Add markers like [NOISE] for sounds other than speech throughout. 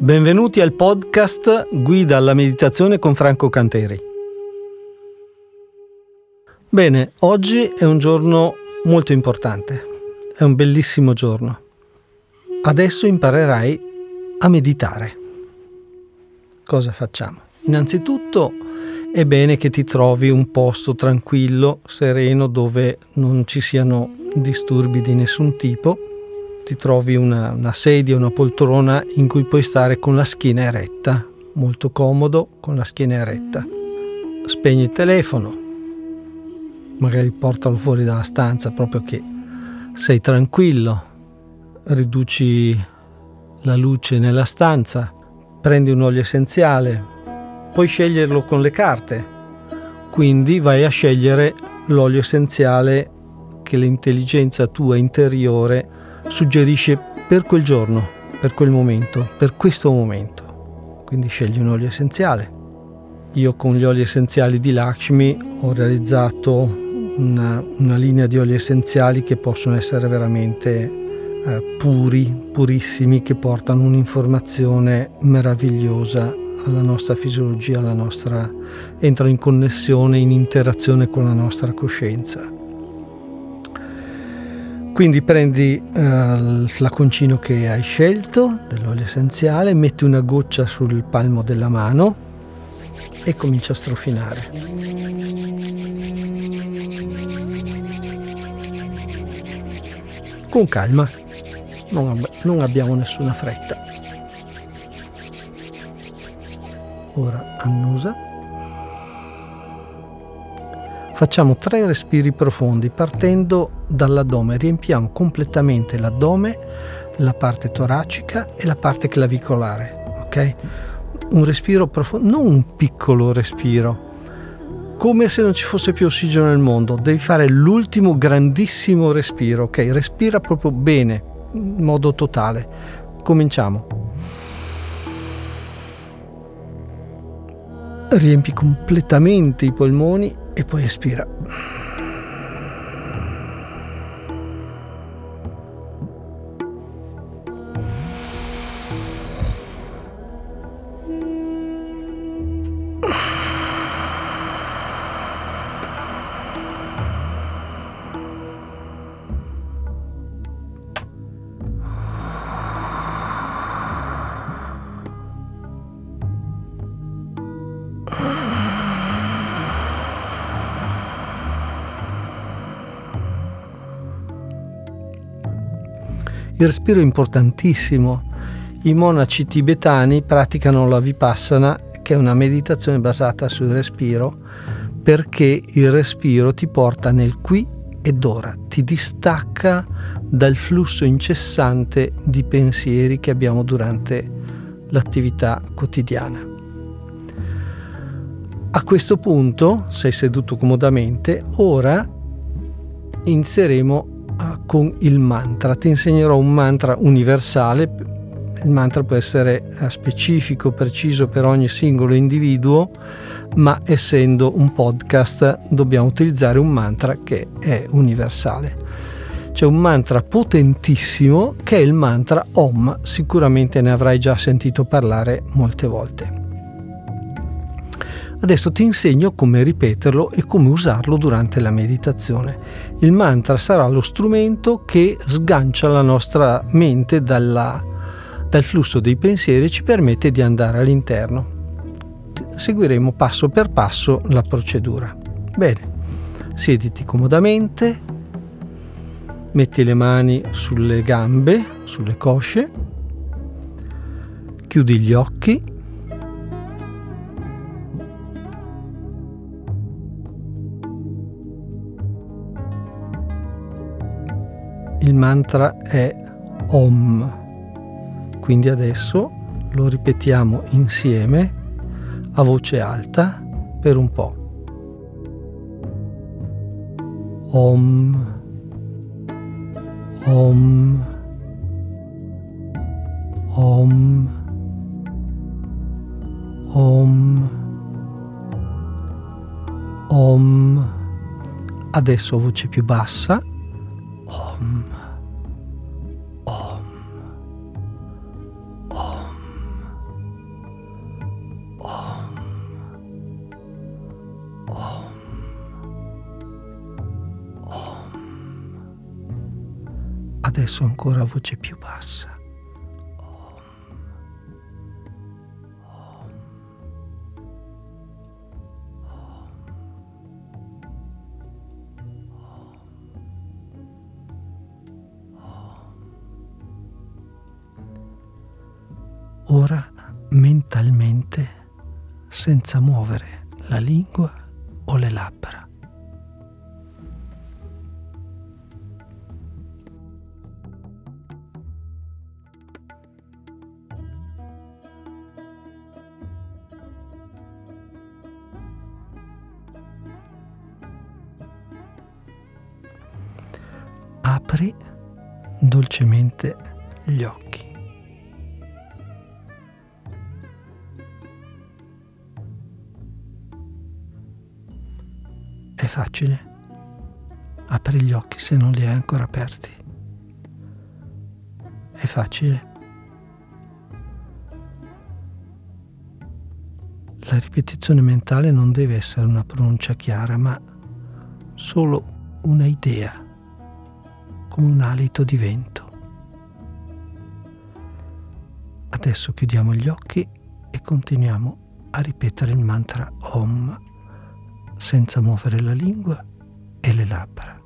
Benvenuti al podcast Guida alla meditazione con Franco Canteri. Bene, oggi è un giorno molto importante, è un bellissimo giorno. Adesso imparerai a meditare. Cosa facciamo? Innanzitutto è bene che ti trovi un posto tranquillo, sereno, dove non ci siano disturbi di nessun tipo ti trovi una, una sedia, una poltrona in cui puoi stare con la schiena eretta, molto comodo con la schiena eretta. Spegni il telefono, magari portalo fuori dalla stanza proprio che sei tranquillo, riduci la luce nella stanza, prendi un olio essenziale, puoi sceglierlo con le carte, quindi vai a scegliere l'olio essenziale che l'intelligenza tua interiore suggerisce per quel giorno, per quel momento, per questo momento. Quindi scegli un olio essenziale. Io con gli oli essenziali di Lakshmi ho realizzato una, una linea di oli essenziali che possono essere veramente eh, puri, purissimi, che portano un'informazione meravigliosa alla nostra fisiologia, alla nostra, entrano in connessione, in interazione con la nostra coscienza. Quindi prendi uh, il flaconcino che hai scelto dell'olio essenziale, metti una goccia sul palmo della mano e comincia a strofinare. Con calma, non, ab- non abbiamo nessuna fretta. Ora annusa. Facciamo tre respiri profondi partendo dall'addome, riempiamo completamente l'addome, la parte toracica e la parte clavicolare, ok? Un respiro profondo, non un piccolo respiro, come se non ci fosse più ossigeno nel mondo, devi fare l'ultimo grandissimo respiro, ok? Respira proprio bene, in modo totale. Cominciamo. Riempi completamente i polmoni e poi espira. Il respiro è importantissimo. I monaci tibetani praticano la vipassana, che è una meditazione basata sul respiro, perché il respiro ti porta nel qui ed ora, ti distacca dal flusso incessante di pensieri che abbiamo durante l'attività quotidiana. A questo punto, sei seduto comodamente, ora inizieremo con il mantra. Ti insegnerò un mantra universale. Il mantra può essere eh, specifico, preciso per ogni singolo individuo, ma essendo un podcast dobbiamo utilizzare un mantra che è universale. C'è un mantra potentissimo che è il mantra Om, sicuramente ne avrai già sentito parlare molte volte. Adesso ti insegno come ripeterlo e come usarlo durante la meditazione. Il mantra sarà lo strumento che sgancia la nostra mente dalla, dal flusso dei pensieri e ci permette di andare all'interno. Seguiremo passo per passo la procedura. Bene, siediti comodamente, metti le mani sulle gambe, sulle cosce, chiudi gli occhi il mantra è Om. Quindi adesso lo ripetiamo insieme a voce alta per un po'. Om. Om. Om. Om. Om. Adesso a voce più bassa. Om. Adesso ancora a voce più bassa. Ora mentalmente, senza muovere la lingua o le labbra. Facile. Apri gli occhi se non li hai ancora aperti. È facile. La ripetizione mentale non deve essere una pronuncia chiara, ma solo una idea come un alito di vento. Adesso chiudiamo gli occhi e continuiamo a ripetere il mantra Om senza muovere la lingua e le labbra.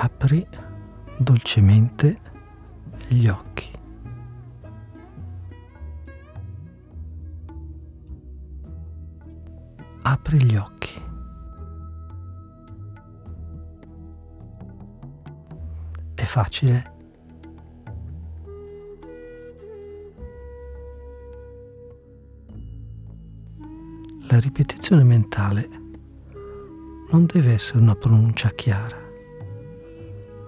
apri dolcemente gli occhi. Apri gli occhi. È facile? La ripetizione mentale non deve essere una pronuncia chiara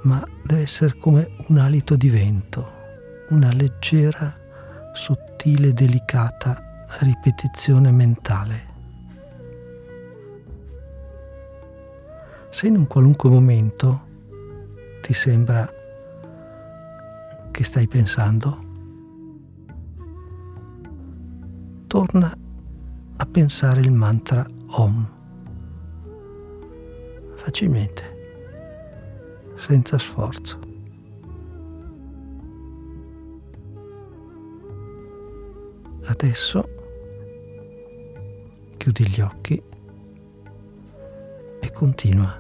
ma deve essere come un alito di vento, una leggera, sottile, delicata ripetizione mentale. Se in un qualunque momento ti sembra che stai pensando, torna a pensare il mantra Om facilmente senza sforzo. Adesso chiudi gli occhi e continua.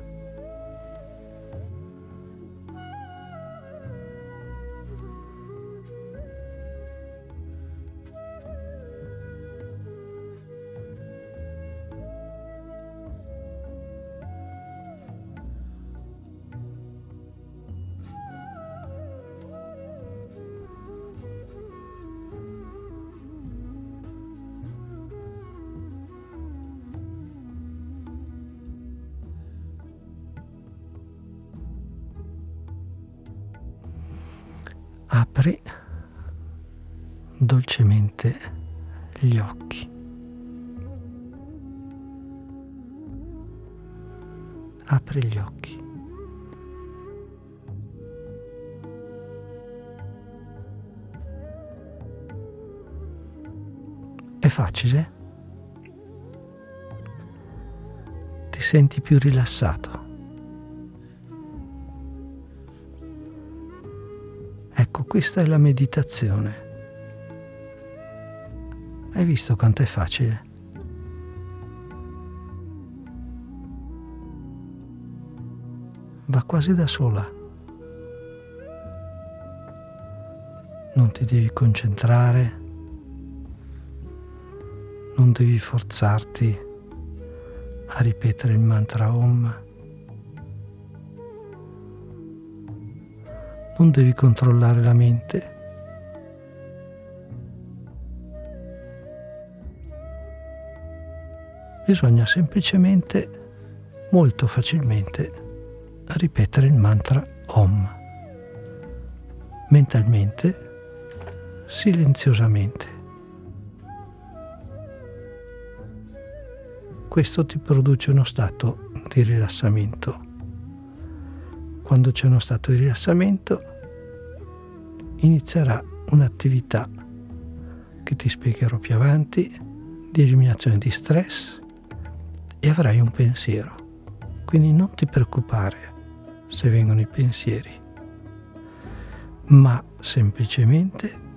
Dolcemente gli occhi. Apri gli occhi. È facile? Ti senti più rilassato? Ecco, questa è la meditazione. Hai visto quanto è facile? Va quasi da sola. Non ti devi concentrare, non devi forzarti a ripetere il mantra Om. non devi controllare la mente. Bisogna semplicemente, molto facilmente, ripetere il mantra Om, mentalmente, silenziosamente. questo ti produce uno stato di rilassamento. Quando c'è uno stato di rilassamento inizierà un'attività che ti spiegherò più avanti di eliminazione di stress e avrai un pensiero. Quindi non ti preoccupare se vengono i pensieri, ma semplicemente,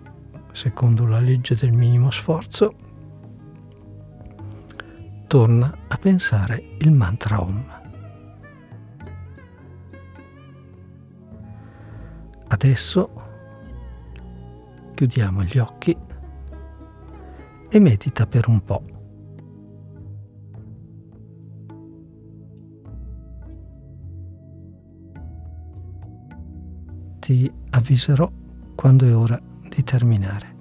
secondo la legge del minimo sforzo, torna a pensare il mantra Om. Adesso chiudiamo gli occhi e medita per un po'. Ti avviserò quando è ora di terminare.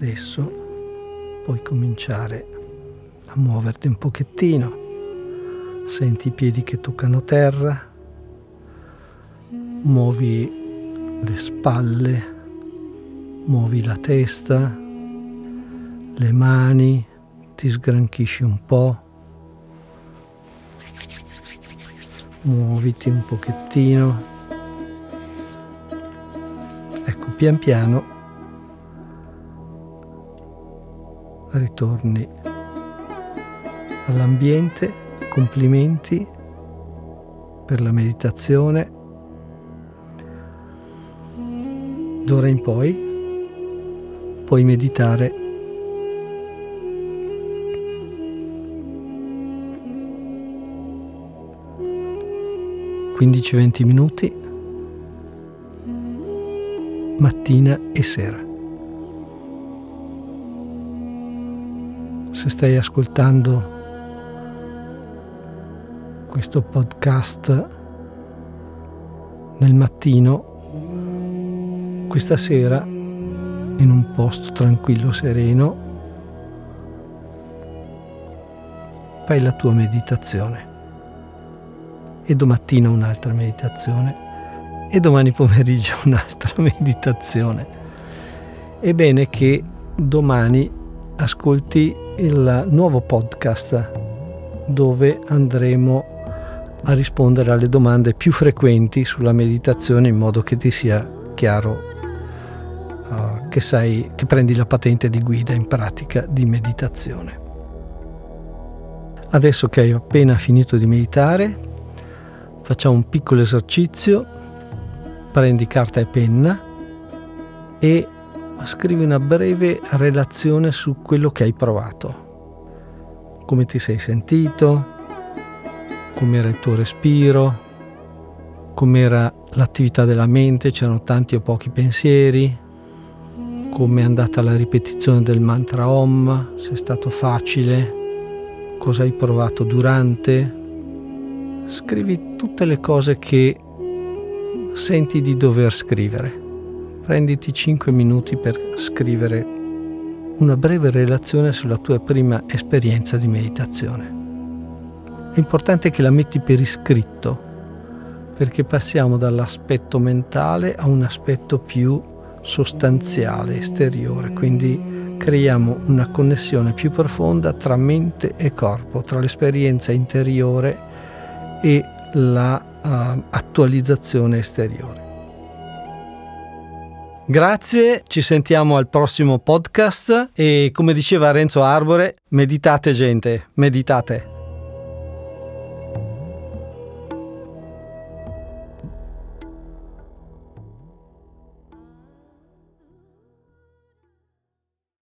Adesso puoi cominciare a muoverti un pochettino. Senti i piedi che toccano terra, muovi le spalle, muovi la testa, le mani, ti sgranchisci un po', muoviti un pochettino. Ecco, pian piano ritorni all'ambiente, complimenti per la meditazione. D'ora in poi puoi meditare 15-20 minuti mattina e sera. Se stai ascoltando questo podcast nel mattino, questa sera, in un posto tranquillo, sereno, fai la tua meditazione e domattina un'altra meditazione e domani pomeriggio [LAUGHS] un'altra meditazione. È bene che domani ascolti il nuovo podcast dove andremo a rispondere alle domande più frequenti sulla meditazione in modo che ti sia chiaro uh, che sai che prendi la patente di guida in pratica di meditazione. Adesso che hai appena finito di meditare, Facciamo un piccolo esercizio, prendi carta e penna e scrivi una breve relazione su quello che hai provato. Come ti sei sentito, com'era il tuo respiro, com'era l'attività della mente, c'erano tanti o pochi pensieri, come è andata la ripetizione del mantra Om, se è stato facile, cosa hai provato durante, scrivi tutte le cose che senti di dover scrivere. Prenditi 5 minuti per scrivere una breve relazione sulla tua prima esperienza di meditazione. È importante che la metti per iscritto, perché passiamo dall'aspetto mentale a un aspetto più sostanziale, esteriore, quindi creiamo una connessione più profonda tra mente e corpo, tra l'esperienza interiore e la uh, esteriore. Grazie, ci sentiamo al prossimo podcast e come diceva Renzo Arbore, meditate gente, meditate.